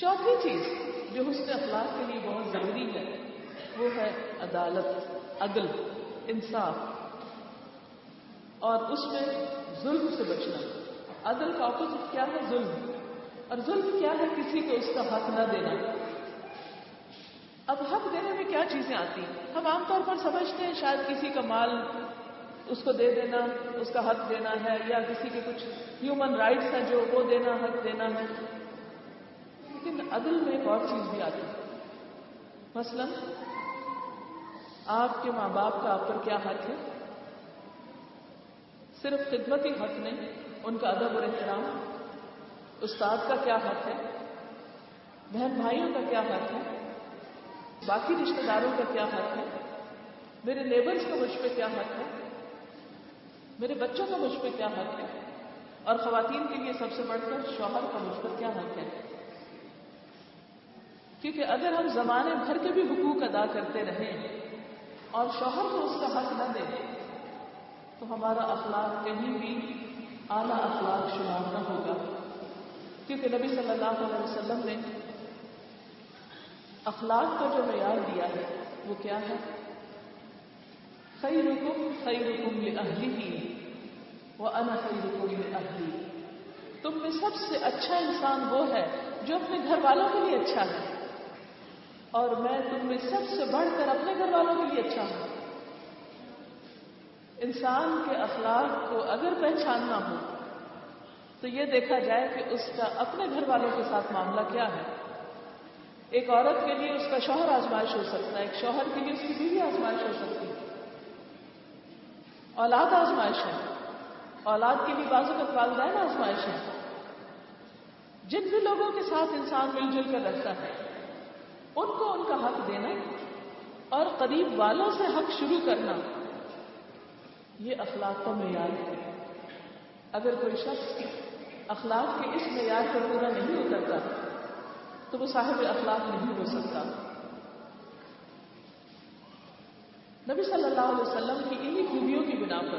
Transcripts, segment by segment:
چوتھی چیز جو حسن اخلاق کے لیے بہت ضروری ہے، وہ ہے عدالت، عدل، انصاف۔ اور اس میں ظلم سے بچنا۔ عدل کا اپوزٹ کیا ہے؟ ظلم۔ اور ظلم کیا ہے؟ کسی کو اس کا حق نہ دینا۔ اب حق دینے میں کیا چیزیں آتی ہیں؟ ہم عام طور پر سمجھتے ہیں شاید کسی کا مال اس کو دے دینا، اس کا حق دینا ہے، یا کسی کے کچھ ہیومن رائٹس ہیں جو وہ دینا، حق دینا ہے۔ لیکن عدل میں ایک اور چیز بھی آتی ہے مثلا، آپ کے ماں باپ کا آپ پر کیا حق ہے؟ صرف خدمتی حق نہیں، ان کا ادب اور احترام۔ استاد کا کیا حق ہے؟ بہن بھائیوں کا کیا حق ہے؟ باقی رشتے داروں کا کیا حق ہے؟ میرے نیبرز کا مجھ پہ کیا حق ہے؟ میرے بچوں کا مجھ پہ کیا حق ہے؟ اور خواتین کے لیے سب سے بڑھ کر شوہر کا مجھ پر کیا حق ہے؟ کیونکہ اگر ہم زمانے بھر کے بھی حقوق ادا کرتے رہیں اور شوہر کو اس کا حق نہ دیں، تو ہمارا اخلاق کہیں بھی اعلیٰ اخلاق شمار نہ ہوگا۔ کیونکہ نبی صلی اللہ علیہ وسلم نے اخلاق کا جو معیار دیا ہے، وہ کیا ہے؟ خی رکم خی رکم اہلی ہی وہ ان خی رکم اہلی تم میں سب سے اچھا انسان وہ ہے جو اپنے گھر والوں کے لیے اچھا ہے۔ اور میں تم میں سب سے بڑھ کر اپنے گھر والوں کے لیے اچھا ہوں۔ انسان کے اخلاق کو اگر پہچاننا ہو، تو یہ دیکھا جائے کہ اس کا اپنے گھر والوں کے ساتھ معاملہ کیا ہے۔ ایک عورت کے لیے اس کا شوہر آزمائش ہو سکتا ہے، ایک شوہر کے لیے اس کی بیوی آزمائش ہو سکتی ہے۔ اولاد آزمائش ہے، اولاد کے لیے بازو کا والدین آزمائش ہے۔ جن بھی لوگوں کے ساتھ انسان مل جل کر رہتا ہے ان کو ان کا حق دینا اور قریب والوں سے حق شروع کرنا۔ یہ اخلاق کا معیار ہے۔ اگر کوئی شخص اخلاق کے اس معیار پر پورا نہیں اترتا، تو وہ صاحب اخلاق نہیں ہو سکتا۔ نبی صلی اللہ علیہ وسلم کی انہی خوبیوں کی بنا پر۔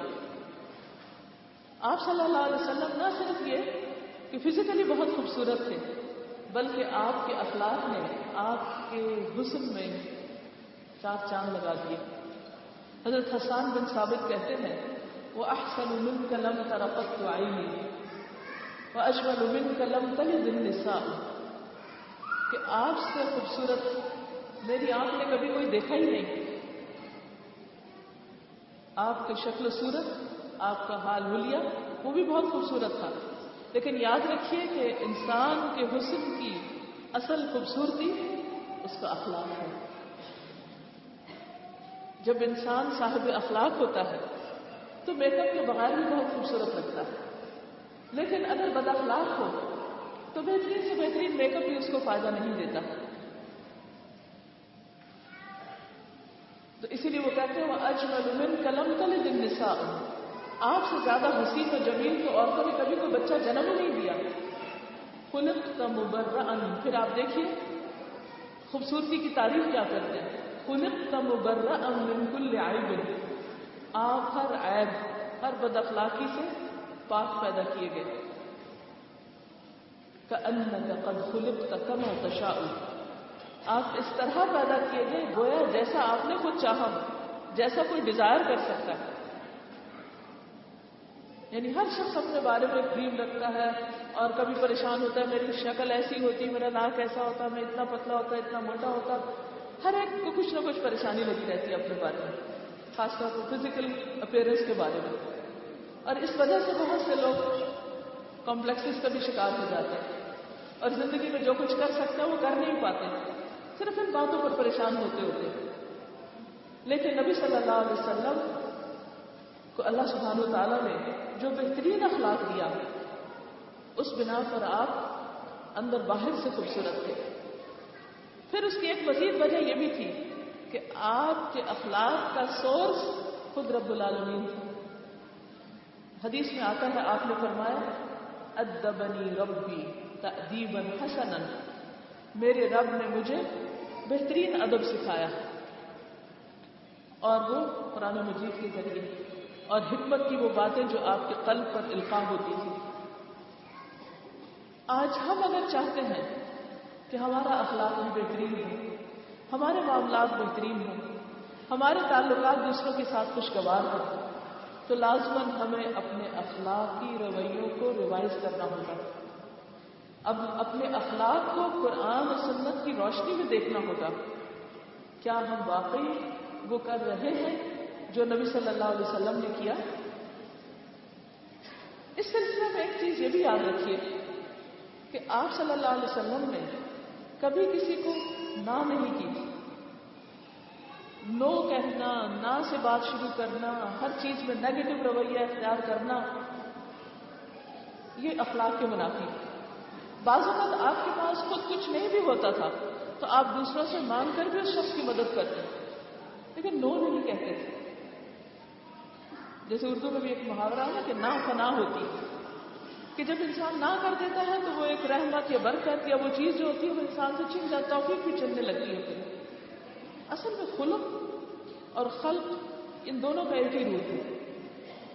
آپ صلی اللہ علیہ وسلم نہ صرف یہ کہ فزیکلی بہت خوبصورت تھے بلکہ آپ کے اخلاق نے آپ کے حسن میں چار چاند لگا دیے۔ حضرت حسان بن ثابت کہتے ہیں، وہ احسن من کلم ترقت آئی وہ اجمل من کلم تل دن نسا کہ آپ سے خوبصورت میری آنکھ نے کبھی کوئی دیکھا ہی نہیں۔ آپ کی شکل و صورت، آپ کا حال ہولیا وہ بھی بہت خوبصورت تھا۔ لیکن یاد رکھیے کہ انسان کے حسن کی اصل خوبصورتی اس کا اخلاق ہے۔ جب انسان صاحب اخلاق ہوتا ہے تو میک اپ کے بغیر بھی بہت خوبصورت لگتا ہے۔ لیکن اگر بد اخلاق ہو تو بہترین سے بہترین میک اپ بھی اس کو فائدہ نہیں دیتا۔ تو اسی لیے وہ کہتے ہیں وہ اجمل کلم کل دن نسا آپ سے زیادہ حسین و جمیل تو عورتوں نے کبھی کوئی بچہ جنم ہی نہیں دیا۔ خلق کا مبرہ ان پھر آپ دیکھیے خوبصورتی کی تعریف کیا کرتے ہیں۔ خلق کا مبرہ ان من کل عیب۔ آپ ہر عیب۔ ہر بد اخلاقی سے پاک پیدا کیے گئے۔ قد خلقت كما تشاء۔ آپ اس طرح پیدا کیے گئے، گویا جیسا آپ نے خود چاہا، جیسا کوئی ڈیزائر کر سکتا ہے۔ یعنی ہر شخص اپنے بارے میں ڈریم رکھتا ہے اور کبھی پریشان ہوتا ہے، میری شکل ایسی ہوتی، میرا ناک ایسا ہوتا، میں اتنا پتلا ہوتا، اتنا موٹا ہوتا۔ ہر ایک کو کچھ نہ کچھ پریشانی لگی رہتی ہے اپنے بارے میں، خاص طور پر فزیکل اپیئرنس کے بارے میں۔ اور اس وجہ سے بہت سے لوگ کمپلیکسز کا بھی شکار ہو جاتے ہیں۔ اور زندگی میں جو کچھ کر سکتے ہیں، وہ کر نہیں پاتے۔ صرف ان باتوں پر پریشان ہوتے ہوتے۔ لیکن نبی صلی اللہ علیہ وسلم کو اللہ سبحانہ و تعالیٰ نے جو بہترین اخلاق دیا اس بنا پر آپ اندر باہر سے خوبصورت تھے۔ پھر اس کی ایک مزید وجہ یہ بھی تھی کہ آپ کے اخلاق کا سورس خود رب العالمین حدیث میں آتا ہے، آپ نے فرمایا، ادبنی ربی تأدیبا حسنا میرے رب نے مجھے بہترین ادب سکھایا اور وہ قرآن مجید کے ذریعے۔ اور حکمت کی وہ باتیں جو آپ کے قلب پر القاع ہوتی تھی آج ہم اگر چاہتے ہیں کہ ہمارا اخلاق بھی بہترین ہو، ہمارے معاملات بہترین ہوں، ہمارے تعلقات دوسروں کے ساتھ خوشگوار ہوں، تو لازمن ہمیں اپنے اخلاقی رویوں کو ریوائز کرنا ہوگا۔ اب اپنے اخلاق کو قرآن و سنت کی روشنی میں دیکھنا ہوگا۔ کیا ہم واقعی وہ کر رہے ہیں؟ جو نبی صلی اللہ علیہ وسلم نے کیا۔ اس سلسلے میں ایک چیز یہ بھی یاد رکھیے کہ آپ صلی اللہ علیہ وسلم نے کبھی کسی کو نہ نہیں کی۔ نو کہنا، نہ سے بات شروع کرنا، ہر چیز میں نیگیٹو رویہ اختیار کرنا، یہ اخلاق کے منافی۔ بعض اوقات آپ کے پاس خود کچھ نہیں بھی ہوتا تھا تو آپ دوسروں سے مانگ کر بھی اس شخص کی مدد کرتے۔ لیکن نو نہیں کہتے۔ تھے جیسے اردو میں بھی ایک محاورہ ہے کہ نہ فنا ہوتی، کہ جب انسان نہ کر دیتا ہے تو وہ ایک رحمت یا برکت یا وہ چیز جو ہوتی ہے وہ انسان سے چھن جاتا، توفیق بھی چلنے لگتی ہے اصل میں خلق اور خلق ان دونوں کا ایک ہی روپ ہے۔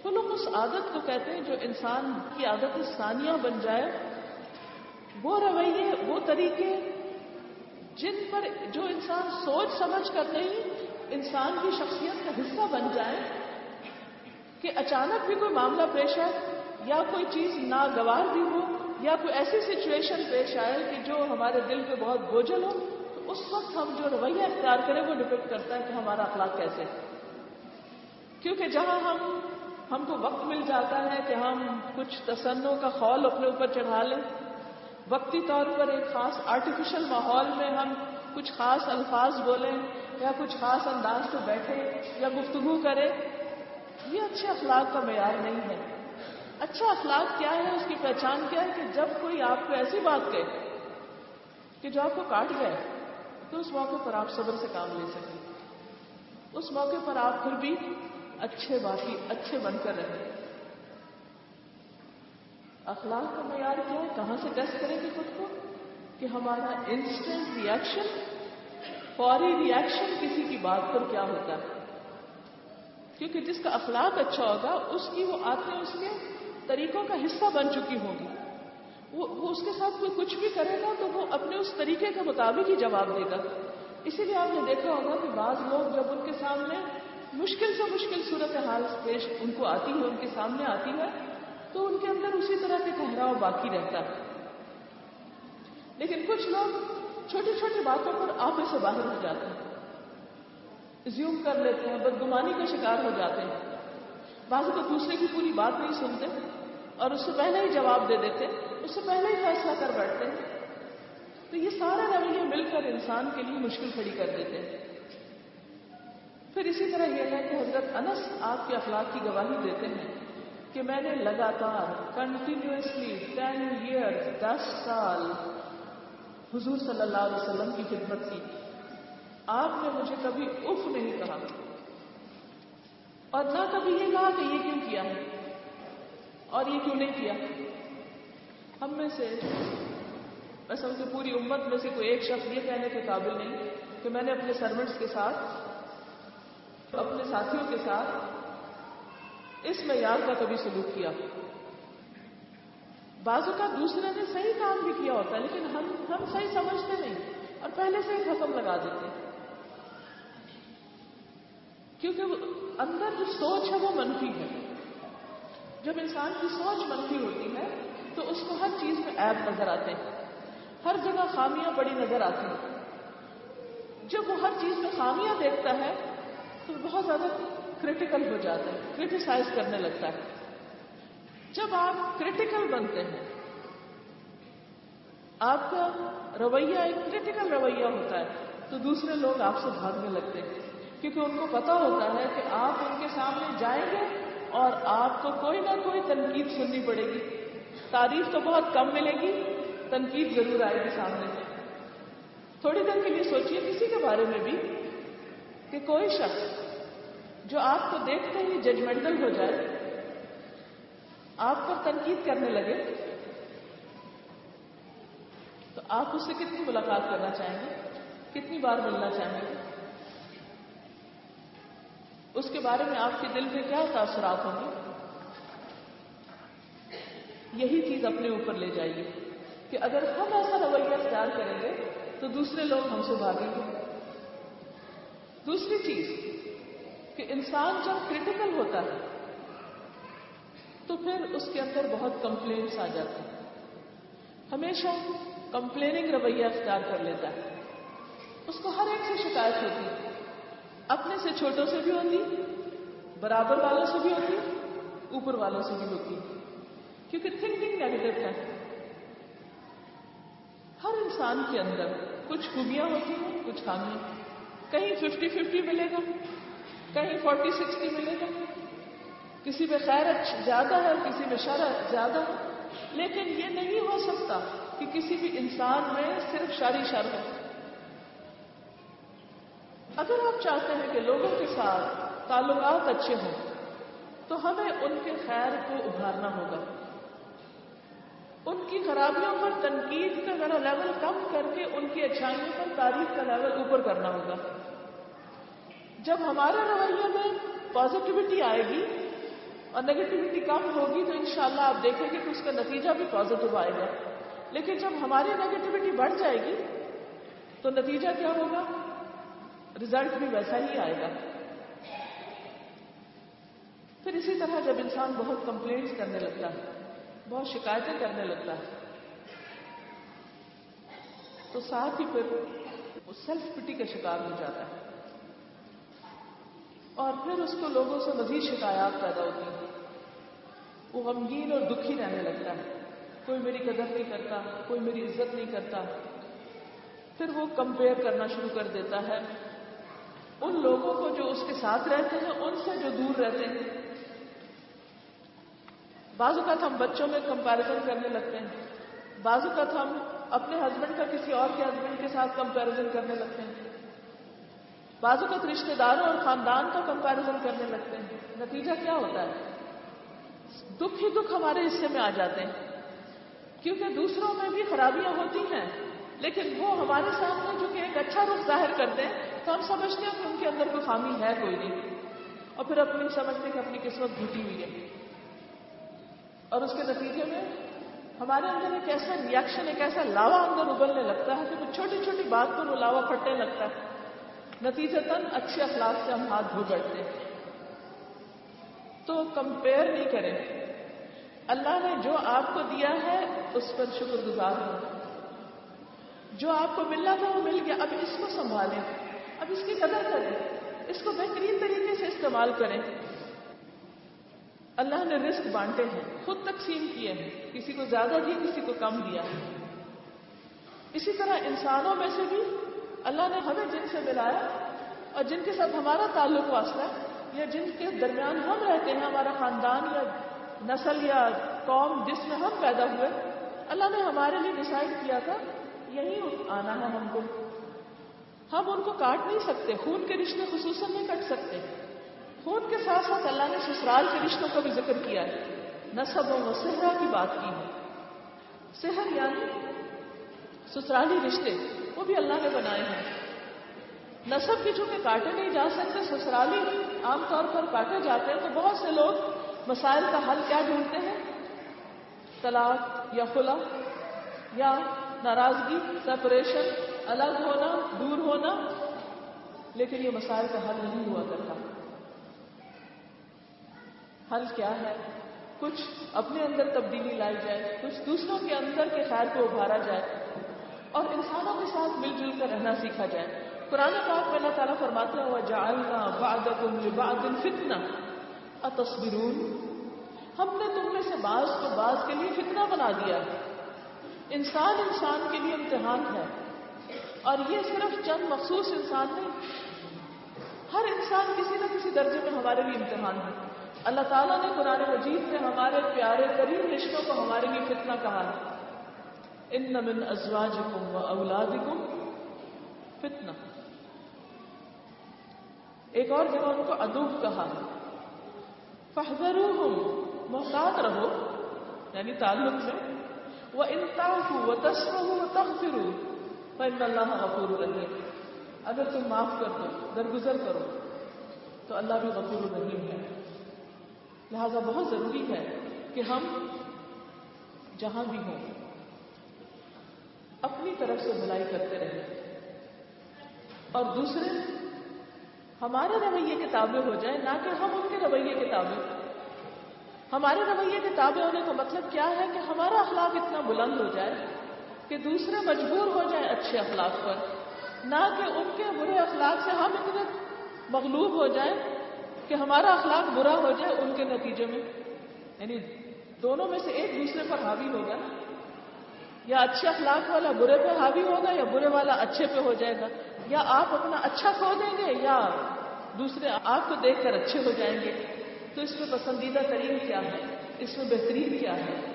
خلق اس عادت کو کہتے ہیں جو انسان کی عادت ثانیہ بن جائے۔ وہ رویے، وہ طریقے جن پر جو انسان سوچ سمجھ کر نہیں، انسان کی شخصیت کا حصہ بن جائے۔ کہ اچانک بھی کوئی معاملہ پیش آئے یا کوئی چیز ناگوار بھی ہو یا کوئی ایسی سچویشن پیش آئے کہ جو ہمارے دل پہ بہت بوجھل ہو، تو اس وقت ہم جو رویہ اختیار کریں وہ ڈپیکٹ کرتا ہے کہ ہمارا اخلاق کیسے ہے کیونکہ جہاں ہم ہم کو وقت مل جاتا ہے کہ ہم کچھ تسنوں کا خول اپنے اوپر چڑھا لیں۔ وقتی طور پر ایک خاص آرٹیفیشل ماحول میں ہم کچھ خاص الفاظ بولیں یا کچھ خاص انداز سے بیٹھے یا گفتگو کریں۔ یہ اچھے اخلاق کا معیار نہیں ہے۔ اچھا اخلاق کیا ہے؟ اس کی پہچان کیا ہے کہ جب کوئی آپ کو ایسی بات کہے کہ جو آپ کو کاٹ جائے، تو اس موقع پر آپ صبر سے کام لے سکیں۔ اس موقع پر آپ پھر بھی اچھے باقی، اچھے بن کر رہیں۔ اخلاق کا معیار کیا ہے؟ کہاں سے ٹیسٹ کریں گے خود کو؟ کہ ہمارا انسٹنٹ ریئیکشن فوری ریئیکشن کسی کی بات پر کیا ہوتا ہے؟ کیونکہ جس کا اخلاق اچھا ہوگا، اس کی وہ آتے اس کے طریقوں کا حصہ بن چکی ہوگی وہ وہ اس کے ساتھ کوئی کچھ بھی کرے گا تو وہ اپنے اس طریقے کے مطابق ہی جواب دے گا۔ اسی لیے آپ نے دیکھا ہوگا کہ بعض لوگ جب ان کے سامنے مشکل سے مشکل صورت حال پیش ان کو آتی ہے، ان کے سامنے آتی ہے، تو ان کے اندر اسی طرح کے ٹھہراؤ باقی رہتا ہے۔ لیکن کچھ لوگ چھوٹی چھوٹی باتوں پر آپے سے باہر ہو جاتے ہیں۔ زیوم کر لیتے ہیں، بدگمانی کا شکار ہو جاتے ہیں۔ بعض کو دوسرے کی پوری بات نہیں سنتے اور اس سے پہلے ہی جواب دے دیتے، اس سے پہلے ہی فیصلہ کر بیٹھتے ہیں۔ تو یہ سارے رویے مل کر انسان کے لیے مشکل کھڑی کر دیتے ہیں۔ پھر اسی طرح یہ ہے کہ حضرت انس آپ کے اخلاق کی گواہی دیتے ہیں کہ میں نے لگاتار کنٹینیوسلی ٹین ایئر دس سال حضور صلی اللہ علیہ وسلم کی خدمت کی۔ آپ نے مجھے کبھی اف نہیں کہا اور نہ کبھی یہ کہا کہ یہ کیوں کیا ہے اور یہ کیوں نہیں کیا ہم میں سے میں سمجھتے پوری امت میں سے کوئی ایک شخص یہ کہنے کے قابل نہیں کہ میں نے اپنے سرونٹس کے ساتھ، اپنے ساتھیوں کے ساتھ اس معیار کا کبھی سلوک کیا۔ بازو کا دوسرے نے صحیح کام بھی کیا ہوتا ہے لیکن ہم ہم صحیح سمجھتے نہیں اور پہلے سے ہی ختم لگا دیتے کیونکہ اندر جو سوچ ہے وہ منفی ہے۔ جب انسان کی سوچ منفی ہوتی ہے، تو اس کو ہر چیز میں ایپ نظر آتے ہیں۔ ہر جگہ خامیاں بڑی نظر آتی ہیں۔ جب وہ ہر چیز میں خامیاں دیکھتا ہے، تو بہت زیادہ کریٹیکل ہو جاتا ہے کریٹیسائز کرنے لگتا ہے۔ جب آپ کریٹیکل بنتے ہیں، آپ کا رویہ ایک کریٹیکل رویہ ہوتا ہے، تو دوسرے لوگ آپ سے بھاگنے لگتے ہیں۔ کیونکہ ان کو پتا ہوتا ہے کہ آپ ان کے سامنے جائیں گے اور آپ کو کوئی نہ کوئی تنقید سننی پڑے گی۔ تعریف تو بہت کم ملے گی، تنقید ضرور آئے گی سامنے۔ تھوڑی دیر کے لیے سوچیے کسی کے بارے میں بھی کہ کوئی شخص جو آپ کو دیکھتے ہی ججمنٹل ہو جائے، آپ پر تنقید کرنے لگے، تو آپ اس سے کتنی ملاقات کرنا چاہیں گے؟ کتنی بار ملنا چاہیں گے؟ اس کے بارے میں آپ کے دل میں کیا تاثرات ہوں گے؟ یہی چیز اپنے اوپر لے جائیے کہ اگر ہم ایسا رویہ اختیار کریں گے تو دوسرے لوگ ہم سے بھاگیں گے۔ دوسری چیز کہ انسان جب کریٹیکل ہوتا ہے تو پھر اس کے اندر بہت کمپلینٹس آ جاتی ہیں۔ ہمیشہ کمپلیننگ رویہ اختیار کر لیتا ہے۔ اس کو ہر ایک سے شکایت ہوتی ہے۔ اپنے سے چھوٹوں سے بھی ہوتی، برابر والوں سے بھی ہوتی، اوپر والوں سے بھی ہوتی۔ کیونکہ تھنکنگ نیگیٹو ہے۔ ہر انسان کے اندر کچھ خوبیاں ہوتی ہیں، کچھ خامیاں کہیں ففٹی ففٹی ملے گا، کہیں فورٹی سکسٹی ملے گا۔ کسی میں خیر زیادہ ہے، کسی میں شر زیادہ ہے۔ لیکن یہ نہیں ہو سکتا کہ کسی بھی انسان میں صرف شاری شر ہو اگر آپ چاہتے ہیں کہ لوگوں کے ساتھ تعلقات اچھے ہوں، تو ہمیں ان کے خیر کو ابھارنا ہوگا۔ ان کی خرابیوں پر تنقید کا ذرا لیول کم کر کے ان کی اچھائیوں پر تعریف کا لیول اوپر کرنا ہوگا۔ جب ہمارے رویے میں پازیٹیوٹی آئے گی اور نیگیٹیوٹی کم ہوگی، تو انشاءاللہ آپ دیکھیں گے کہ اس کا نتیجہ بھی پازیٹو آئے گا۔ لیکن جب ہماری نیگیٹیوٹی بڑھ جائے گی، تو نتیجہ کیا ہوگا؟ رزلٹ بھی ویسا ہی آئے گا۔ پھر اسی طرح جب انسان بہت کمپلینٹس کرنے لگتا ہے، بہت شکایتیں کرنے لگتا ہے، تو ساتھ ہی پھر وہ سیلف پٹی کا شکار ہو جاتا ہے۔ اور پھر اس کو لوگوں سے مزید شکایات پیدا ہوتی ہیں۔ وہ غمگین اور دکھی رہنے لگتا ہے۔ کوئی میری قدر نہیں کرتا، کوئی میری عزت نہیں کرتا۔ پھر وہ کمپیئر کرنا شروع کر دیتا ہے۔ ان لوگوں کو جو اس کے ساتھ رہتے ہیں، ان سے جو دور رہتے ہیں۔ بعض اوقات ہم بچوں میں کمپیرزن کرنے لگتے ہیں۔ بعض اوقات ہم اپنے ہسبینڈ کا کسی اور کے ہسبینڈ کے ساتھ کمپیرزن کرنے لگتے ہیں۔ بعض اوقات رشتے داروں اور خاندان کا کمپیرزن کرنے لگتے ہیں۔ نتیجہ کیا ہوتا ہے؟ دکھ ہی دکھ ہمارے حصے میں آ جاتے ہیں۔ کیونکہ دوسروں میں بھی خرابیاں ہوتی ہیں، لیکن وہ ہمارے سامنے جو کہ ایک اچھا رخ ظاہر کرتے ہیں تو ہم سمجھتے ہیں کہ ان کے اندر کوئی خامی ہے، کوئی نہیں۔ اور پھر اپنی سمجھتے کہ اپنی قسمت گھٹی ہوئی ہے۔ اور اس کے نتیجے میں ہمارے اندر ایک ایسا ریئیکشن ایک ایسا لاوا اندر ابلنے لگتا ہے کہ وہ چھوٹی چھوٹی بات پر وہ لاوا پھٹنے لگتا ہے۔ نتیجہ تن اچھے اخلاق سے ہم ہاتھ دھو بیٹھتے ہیں۔ تو کمپیئر نہیں کریں۔ اللہ نے جو آپ کو دیا ہے، اس پر شکر گزار ہوں۔ جو آپ کو ملنا تھا، وہ مل گیا۔ اب اس کو سنبھالیں۔ اب اس کی قدر کریں۔ اس کو بہترین طریقے سے استعمال کریں۔ اللہ نے رزق بانٹے ہیں، خود تقسیم کیے ہیں۔ کسی کو زیادہ دیا، کسی کو کم دیا۔ ہے اسی طرح انسانوں میں سے بھی اللہ نے ہمیں جن سے ملایا اور جن کے ساتھ ہمارا تعلق واسطہ ہے، یا جن کے درمیان ہم رہتے ہیں، ہمارا خاندان یا نسل یا قوم جس میں ہم پیدا ہوئے، اللہ نے ہمارے لیے ڈسائڈ کیا تھا یہی آنا ہے ہم کو۔ ہم ان کو کاٹ نہیں سکتے، خون کے رشتے خصوصاً نہیں کٹ سکتے۔ خون کے ساتھ ساتھ اللہ نے سسرال کے رشتوں کا بھی ذکر کیا ہے۔ نصب و صحرا کی بات کی ہے۔ صحر یعنی سسرالی رشتے، وہ بھی اللہ نے بنائے ہیں۔ نصب کے چونکہ کاٹے نہیں جا سکتے، سسرالی عام طور پر کاٹے جاتے ہیں، تو بہت سے لوگ مسائل کا حل کیا ڈھونڈتے ہیں؟ طلاق یا خلا یا ناراضگی سپریشن الگ ہونا، دور ہونا، لیکن یہ مسائل کا حل نہیں ہوا کرتا۔ حل کیا ہے؟ کچھ اپنے اندر تبدیلی لائی جائے، کچھ دوسروں کے اندر کے خیر کو ابھارا جائے، اور انسانوں کے ساتھ مل جل کر رہنا سیکھا جائے۔ قرآن پاک میں اللہ تعالیٰ فرماتے ہوا جالنا بادم باد فتنا تصویرون ہم نے تم میں سے بعض کو بعض کے لیے فتنہ بنا دیا۔ انسان انسان کے لیے امتحان ہے۔ اور یہ صرف چند مخصوص انسان نہیں، ہر انسان کسی نہ کسی درجے میں ہمارے لیے امتحان ہے۔ اللہ تعالیٰ نے قرآن مجید میں ہمارے پیارے ترین رشتوں کو ہمارے لیے فتنہ کہا ہے۔ ان من ازواج و اولاد فتنہ ایک اور جگہ ان کو ادوب کہا ہے۔ فہدر محتاط رہو یعنی تعلق سے۔ وہ انتاف و تسر و تخر فن اللہ غفور الرحیم اگر تم معاف کر دو، درگزر کرو، تو اللہ بھی غفور الرحیم ہے۔ لہذا بہت ضروری ہے کہ ہم جہاں بھی ہوں، اپنی طرف سے بھلائی کرتے رہیں۔ اور دوسرے، ہمارے رویے کے تابع ہو جائیں، نہ کہ ہم ان کے رویے کے تابع۔ ہمارے رویے کے تابع ہونے کا مطلب کیا ہے کہ ہمارا اخلاق اتنا بلند ہو جائے کہ دوسرے مجبور ہو جائیں اچھے اخلاق پر۔ نہ کہ ان کے برے اخلاق سے ہم اتنے مغلوب ہو جائیں کہ ہمارا اخلاق برا ہو جائے ان کے نتیجے میں۔ یعنی دونوں میں سے ایک دوسرے پر حاوی ہوگا یا اچھے اخلاق والا برے پہ حاوی ہوگا یا برے والا اچھے پہ ہو جائے گا۔ یا آپ اپنا اچھا کھو دیں گے یا دوسرے آپ کو دیکھ کر اچھے ہو جائیں گے۔ تو اس میں پسندیدہ ترین کیا ہے؟ اس میں بہترین کیا ہے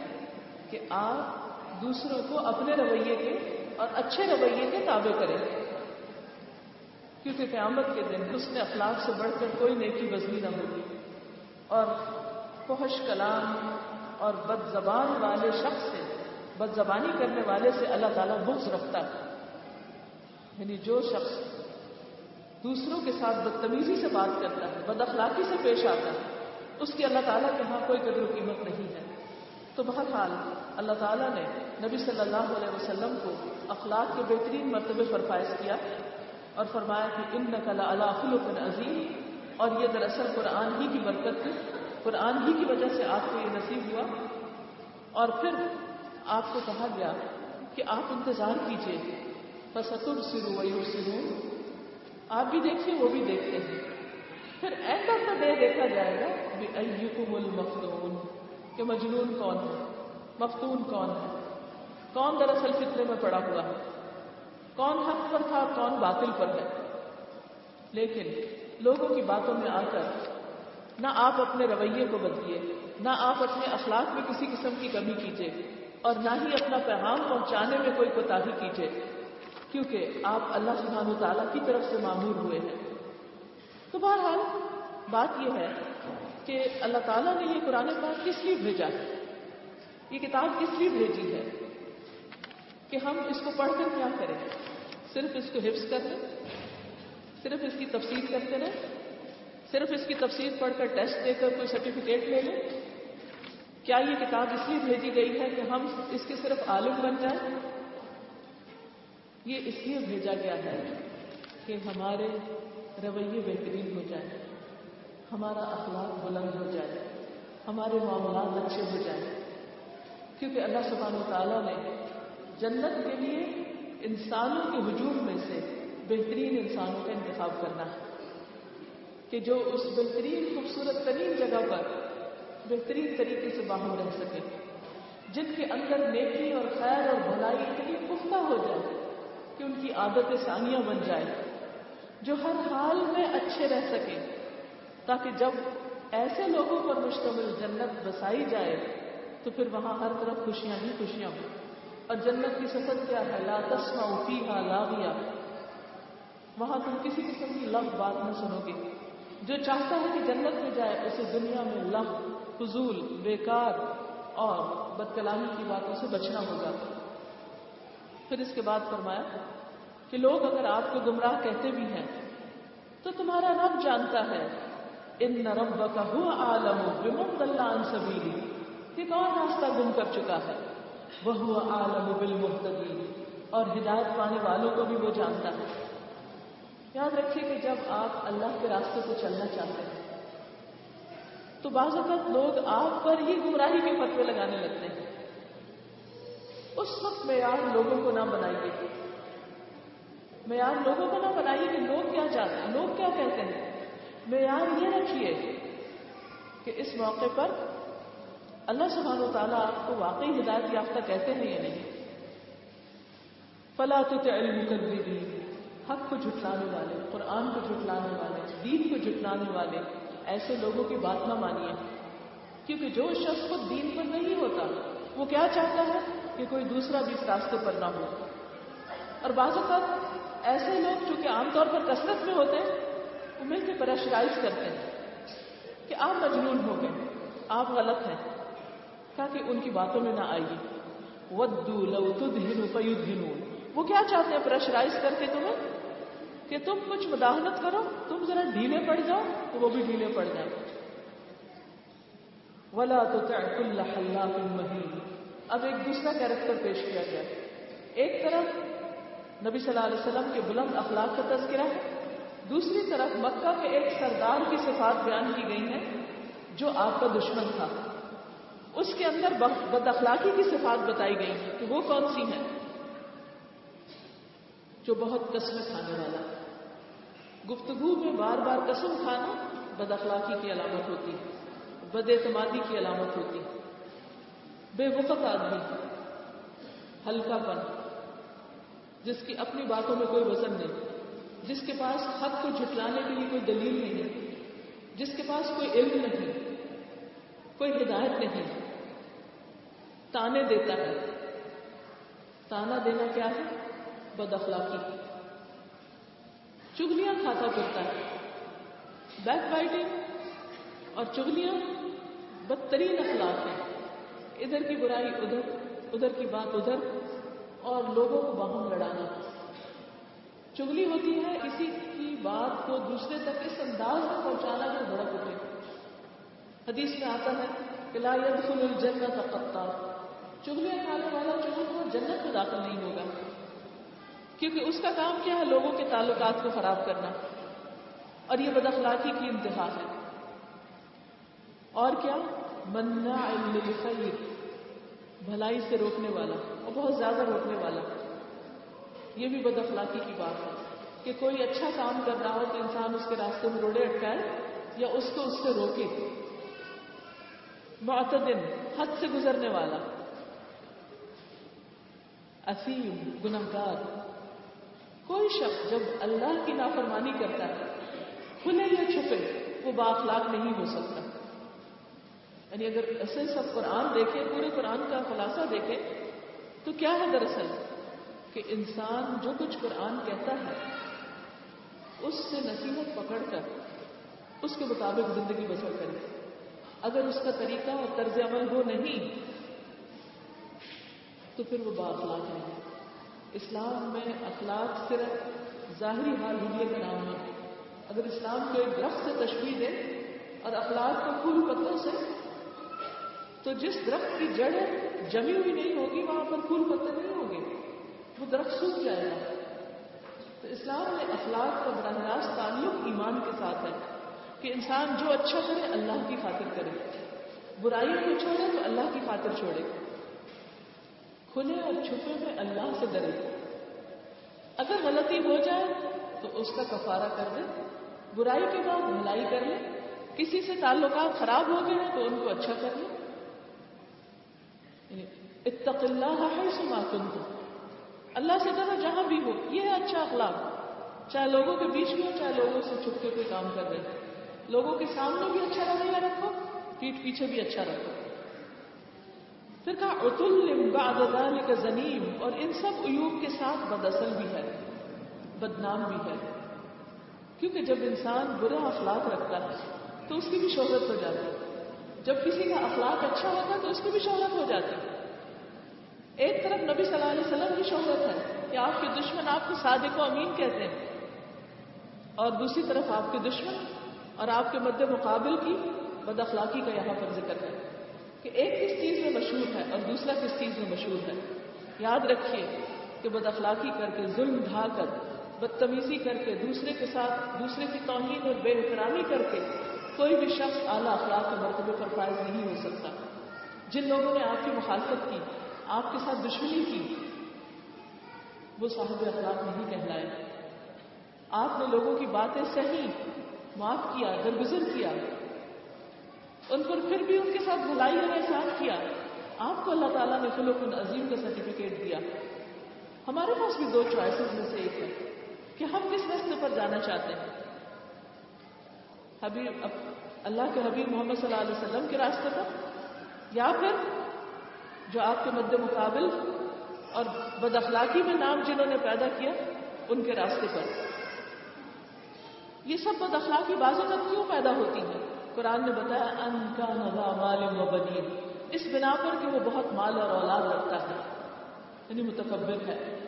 کہ آپ دوسروں کو اپنے رویے کے اور اچھے رویے کے تابع کریں کیونکہ قیامت کے دن حسن اخلاق سے بڑھ کر کوئی نیکی بزنی نہ ہوگی۔ اور فحش کلام اور بد زبان والے شخص سے، بد زبانی کرنے والے سے اللہ تعالیٰ بغض رکھتا ہے۔ یعنی جو شخص دوسروں کے ساتھ بدتمیزی سے بات کرتا ہے، بد اخلاقی سے پیش آتا ہے، اس کی اللہ تعالیٰ کے ہاں کوئی قدر و قیمت نہیں ہے۔ تو بہرحال اللہ تعالیٰ نے نبی صلی اللہ علیہ وسلم کو اخلاق کے بہترین مرتبے پر فائز کیا اور فرمایا کہ ان نقل اللہ خلق عظیم اور یہ دراصل قرآن ہی کی برکت تھی قرآن ہی کی وجہ سے آپ کو یہ نصیب ہوا۔ اور پھر آپ کو کہا گیا کہ آپ انتظار کیجیے بس سرو ویور سرو آپ بھی دیکھیے، وہ بھی دیکھتے ہیں۔ پھر اینڈ آف دا ڈے دیکھا جائے گا ایکم المفتون کہ مجنون کون ہے؟ مفتون کون ہے؟ کون دراصل فطرے میں پڑا ہوا ہے؟ کون حق پر تھا، کون باطل پر ہے؟ لیکن لوگوں کی باتوں میں آ کر نہ آپ اپنے رویے کو بدلیے، نہ آپ اپنے اخلاق میں کسی قسم کی کمی کیجیے، اور نہ ہی اپنا پیغام پہنچانے میں کوئی کوتاہی کیجیے، کیونکہ آپ اللہ سبحانہ و تعالیٰ کی طرف سے معمور ہوئے ہیں۔ تو بہرحال بات یہ ہے کہ اللہ تعالیٰ نے یہ قرآن پاک کس لیے بھیجا ہے؟ یہ کتاب کس لیے بھیجی ہے کہ ہم اس کو پڑھ کر کیا کریں؟ صرف اس کو حفظ کر لیں، صرف اس کی تفصیل کرتے رہیں، صرف اس کی تفصیل پڑھ کر ٹیسٹ دے کر کوئی سرٹیفکیٹ لے لیں؟ کیا یہ کتاب اس لیے بھیجی گئی ہے کہ ہم اس کے صرف عالم بن جائیں؟ یہ اس لیے بھیجا گیا ہے کہ ہمارے رویے بہترین ہو جائے ہمارا اخلاق بلند ہو جائے، ہمارے معاملات اچھے ہو جائیں۔ کیونکہ اللہ سبحانہ و تعالیٰ نے جنت کے لیے انسانوں کے ہجوم میں سے بہترین انسانوں کا انتخاب کرنا ہے۔ کہ جو اس بہترین، خوبصورت، ترین جگہ پر بہترین طریقے سے باہم رہ سکے، جن کے اندر نیکی اور خیر اور بھلائی اتنی پختہ ہو جائے، کہ ان کی عادت ثانیہ بن جائے، جو ہر حال میں اچھے رہ سکے۔ تاکہ جب ایسے لوگوں پر مشتمل جنت بسائی جائے، تو پھر وہاں ہر طرف خوشیاں ہی خوشیاں ہوں۔ اور جنت کی سفر کیا ہے؟ لا تسمع فیہا لاغیا۔ وہاں تم کسی قسم کی لغ بات نہ سنو گے۔ جو چاہتا ہے کہ جنت میں جائے، اسے دنیا میں لغ فضول، بیکار اور بد کلامی کی باتوں سے بچنا ہوگا۔ پھر اس کے بعد فرمایا کہ لوگ اگر آپ کو گمراہ کہتے بھی ہیں، تو تمہارا رب جانتا ہے۔ ان رب کا ہوا عالم بمن اللہ سبیلی کہ کون راستہ گم کر چکا ہے؟ وہ عالم بالمحتدین اور ہدایت پانے والوں کو بھی وہ جانتا ہے۔ یاد رکھیے کہ جب آپ اللہ کے راستے کو چلنا چاہتے ہیں، تو بعض اوقات لوگ آپ پر ہی گمراہی کے فتوے لگانے لگتے ہیں۔ اس وقت معیار لوگوں کو نہ بنائیے۔ معیار لوگوں کو نہ بنائیے کہ لوگ کیا چاہتے ہیں، لوگ کیا کہتے ہیں۔ معیار یہ رکھیے کہ اس موقع پر اللہ سبحانہ و تعالیٰ آپ کو واقعی ہدایت یافتہ کہتے ہیں یا نہیں؟ فلا تو علم کر حق کو جھٹلانے والے، قرآن کو جھٹلانے والے، دین کو جھٹلانے والے، ایسے لوگوں کی بات نہ مانیے۔ کیونکہ جو شخص کو دین پر نہیں ہوتا، وہ کیا چاہتا ہے؟ کہ کوئی دوسرا بھی اس راستے پر نہ ہو۔ اور بعض اوقات ایسے لوگ جو کہ عام طور پر کثرت میں ہوتے ہیں وہ مل کے پریشرائز کرتے ہیں کہ آپ مجنون ہو گئے آپ غلط ہیں، تاکہ ان کی باتوں میں نہ آئیے۔ ودو لو تدہنو فیدہنون وہ کیا چاہتے ہیں پریشرائز کر کے تمہیں؟ کہ تم کچھ مداحنت کرو، تم ذرا ڈھیلے پڑ جاؤ تو وہ بھی ڈھیلے پڑ جائیں۔ ولا تو اب ایک دوسرا کیریکٹر پیش کیا گیا۔ ایک طرف نبی صلی اللہ علیہ وسلم کے بلند اخلاق کا تذکرہ ہے دوسری طرف مکہ کے ایک سردار کی صفات بیان کی گئی ہیں جو آپ کا دشمن تھا۔ اس کے اندر بد اخلاقی کی صفات بتائی گئی ہیں۔ کہ وہ کون سی ہیں؟ جو بہت قسم کھانے والا۔ گفتگو میں بار بار قسم کھانا بد اخلاقی کی علامت ہوتی ہے۔ بد اعتمادی کی علامت ہوتی بے وقت آدمی، ہلکا پن، جس کی اپنی باتوں میں کوئی وزن نہیں۔ جس کے پاس حق کو جھٹلانے کے لیے کوئی دلیل نہیں جس کے پاس کوئی علم نہیں، کوئی ہدایت نہیں، تانے دیتا ہے۔ تانا دینا کیا ہے؟ بد اخلاقی۔ چگلیاں کھاتا پھرتا ہے۔ بیک بائٹنگ اور چگلیاں بدترین اخلاق ہیں۔ ادھر کی برائی ادھر ادھر کی بات ادھر اور لوگوں کو باہم لڑانا۔ چگلی ہوتی ہے اسی کی بات کو دوسرے تک اس انداز میں پہنچانا جو بڑا اٹھے حدیث میں آتا ہے کہ لا يدخل الجنت قطار چگلیاں کھانے والا چگل وہ جنت میں داخل نہیں ہوگا۔ کیونکہ اس کا کام کیا ہے؟ لوگوں کے تعلقات کو خراب کرنا۔ اور یہ بد اخلاقی کی انتہا ہے۔ اور کیا؟ منا للخیر، بھلائی سے روکنے والا اور بہت زیادہ روکنے والا۔ یہ بھی بد اخلاقی کی بات ہے کہ کوئی اچھا کام کر رہا ہو تو انسان اس کے راستے میں روڑے اٹکائے یا اس کو اس سے روکے۔ معتدن حد سے گزرنے والا۔ اسیم گناہگار۔ کوئی شخص جب اللہ کی نافرمانی کرتا ہے، کھلے یا چھپے، وہ باخلاق نہیں ہو سکتا۔ یعنی اگر ایسے سب قرآن دیکھیں پورے قرآن کا خلاصہ دیکھیں تو کیا ہے دراصل؟ کہ انسان جو کچھ قرآن کہتا ہے، اس سے نصیحت پکڑ کر، اس کے مطابق زندگی بسر کرے۔ اگر اس کا طریقہ اور طرز عمل وہ نہیں، تو پھر وہ باخلاق نہیں اسلام میں اخلاق صرف ظاہری حال ہلیے کا نام ہے۔ اگر اسلام کو ایک درخت سے تشبیح دے اور اخلاق کو پھول پتوں سے، تو جس درخت کی جڑ جمی ہوئی نہیں ہوگی، وہاں پر پھول پتے نہیں ہوں گے۔ وہ درخت سوکھ جائے گا۔ تو اسلام میں اخلاق کا براہ راست تعلق ایمان کے ساتھ ہے کہ انسان جو اچھا کرے اللہ کی خاطر کرے۔ برائی کو چھوڑے تو اللہ کی خاطر چھوڑے۔ کھلے اور چھپے میں اللہ سے ڈرے۔ اگر غلطی ہو جائے تو اس کا کفارہ کر دے برائی کے بعد بھلائی کر لے۔ کسی سے تعلقات خراب ہو گئے ہیں تو ان کو اچھا کر لے۔ یعنی اتق اللہ ہے سما تم کو اللہ سے ڈرو جہاں بھی ہو، یہ ہے اچھا اخلاق۔ چاہے لوگوں کے بیچ میں ہو، چاہے لوگوں سے چھپ کے کوئی کام کر رہے لوگوں کے سامنے بھی اچھا رویہ رکھو پیٹ پیچھے بھی اچھا رکھو۔ پھر کہا اتل بعد ذلك زنیم اور ان سب عیوب کے ساتھ بداصل بھی ہے، بدنام بھی ہے۔ کیونکہ جب انسان برا اخلاق رکھتا ہے، تو اس کی بھی شہرت ہو جاتی ہے۔ جب کسی کا اخلاق اچھا ہوتا ہے، تو اس کی بھی شہرت ہو جاتی ہے۔ ایک طرف نبی صلی اللہ علیہ وسلم کی شہرت ہے کہ آپ کے دشمن آپ کو صادق و امین کہتے ہیں، اور دوسری طرف آپ کے دشمن اور آپ کے مد مقابل کی بد اخلاقی کا یہاں پر ذکر ہے کہ ایک کس چیز میں مشہور ہے اور دوسرا کس چیز میں مشہور ہے۔ یاد رکھیے کہ بد اخلاقی کر کے ظلم ڈھا کر، بدتمیزی کر کے، دوسرے کے ساتھ، دوسرے کی توہین اور بے احترامی کر کے کوئی بھی شخص اعلیٰ اخلاق کے مرتبے پر فائز نہیں ہو سکتا۔ جن لوگوں نے آپ کی مخالفت کی آپ کے ساتھ دشمنی کی۔ وہ صاحب اخلاق نہیں کہلائے۔ آپ نے لوگوں کی باتیں صحیح معاف کیا، درگزر کیا۔ ان پر پھر بھی ان کے ساتھ بھلائی اور احسان کیا۔ آپ کو اللہ تعالیٰ نے فلوق عظیم کا سرٹیفکیٹ دیا۔ ہمارے پاس بھی دو چوائسیز میں سے ایک ہے کہ ہم کس رستے پر جانا چاہتے ہیں۔ حبیب اللہ کے حبیب محمد صلی اللہ علیہ وسلم کے راستے پر یا پھر جو آپ کے مد مقابل اور بد اخلاقی میں نام جنہوں نے پیدا کیا، ان کے راستے پر۔ یہ سب بد اخلاقی بازو تک کیوں پیدا ہوتی ہیں؟ قرآن نے بتایا، ان کا نظا مال و بنی اس بنا پر کہ وہ بہت مال اور اولاد رکھتا ہے یعنی متکبر ہے۔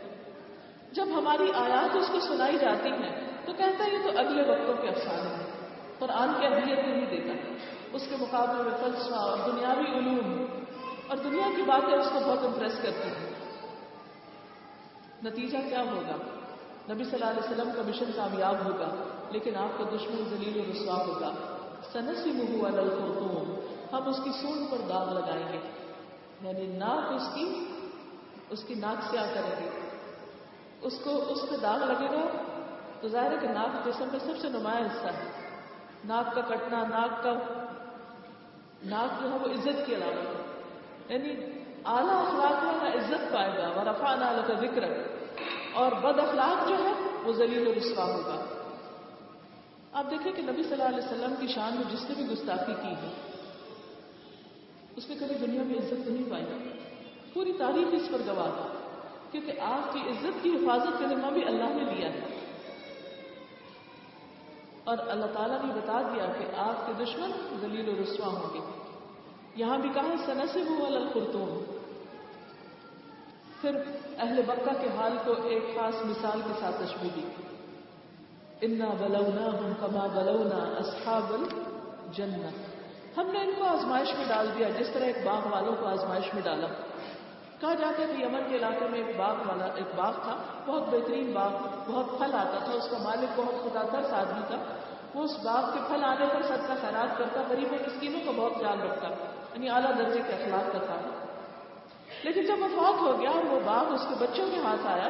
جب ہماری آیات اس کو سنائی جاتی ہیں، تو کہتا ہے، یہ تو اگلے وقتوں کے افسانے ہیں قرآن کی اہمیت نہیں دیتا۔ اس کے مقابلے میں فلسفہ اور دنیاوی علوم اور دنیا کی باتیں اس کو بہت امپریس کرتی ہیں۔ نتیجہ کیا ہوگا؟ نبی صلی اللہ علیہ وسلم کا مشن کامیاب ہوگا، لیکن آپ کا دشمن ذلیل و رسوا ہوگا۔ سنسی مہو الخرطوم۔ ہم اس کی سون پر داغ لگائیں گے۔ یعنی ناک اس کی اس کی ناک سے آ کریں گے اس کو، اس پہ داغ لگے گا۔ تو ظاہر ہے کہ ناک جسم میں سب سے نمایاں حصہ ہے۔ ناک کا کٹنا، ناک کا، ناک جو ہے وہ عزت کی علامت ہے یعنی اعلیٰ اخلاق ہے نہ عزت پائے گا وہ رفا کا ذکر اور بد اخلاق جو ہے، وہ ذلیل و رسوا ہوگا۔ آپ دیکھیں کہ نبی صلی اللہ علیہ وسلم کی شان میں جس نے بھی گستاخی کی ہے، اس نے کبھی دنیا میں عزت نہیں پائی۔ پوری تاریخ اس پر گواہ تھا کیونکہ آپ کی عزت کی حفاظت کا ذمہ بھی اللہ نے لیا ہے۔ اور اللہ تعالیٰ نے بتا دیا کہ آپ کے دشمن ذلیل و رسوا ہوں گے۔ یہاں بھی کہا سنسب الخرطوم۔ پھر اہل بکہ کے حال کو ایک خاص مثال کے ساتھ تشبیح دی۔ انا بلونا ہم کما بلونا اصحاب الجنت ہم نے ان کو آزمائش میں ڈال دیا، جس طرح ایک باغ والوں کو آزمائش میں ڈالا۔ کہا جاتا ہے کہ یمن کے علاقے میں ایک باغ والا، ایک باغ تھا، بہت بہترین باغ، بہت پھل آتا تھا، اس کا مالک بہت خدا ترس آدمی تھا وہ اس باغ کے پھل آنے پر سب کا خیرات کرتا غریبوں مسکینوں کا بہت خیال رکھتا یعنی اعلیٰ درجے کے اخلاق کا تھا۔ لیکن جب وہ فوت ہو گیا اور وہ باغ اس کے بچوں کے ہاتھ آیا،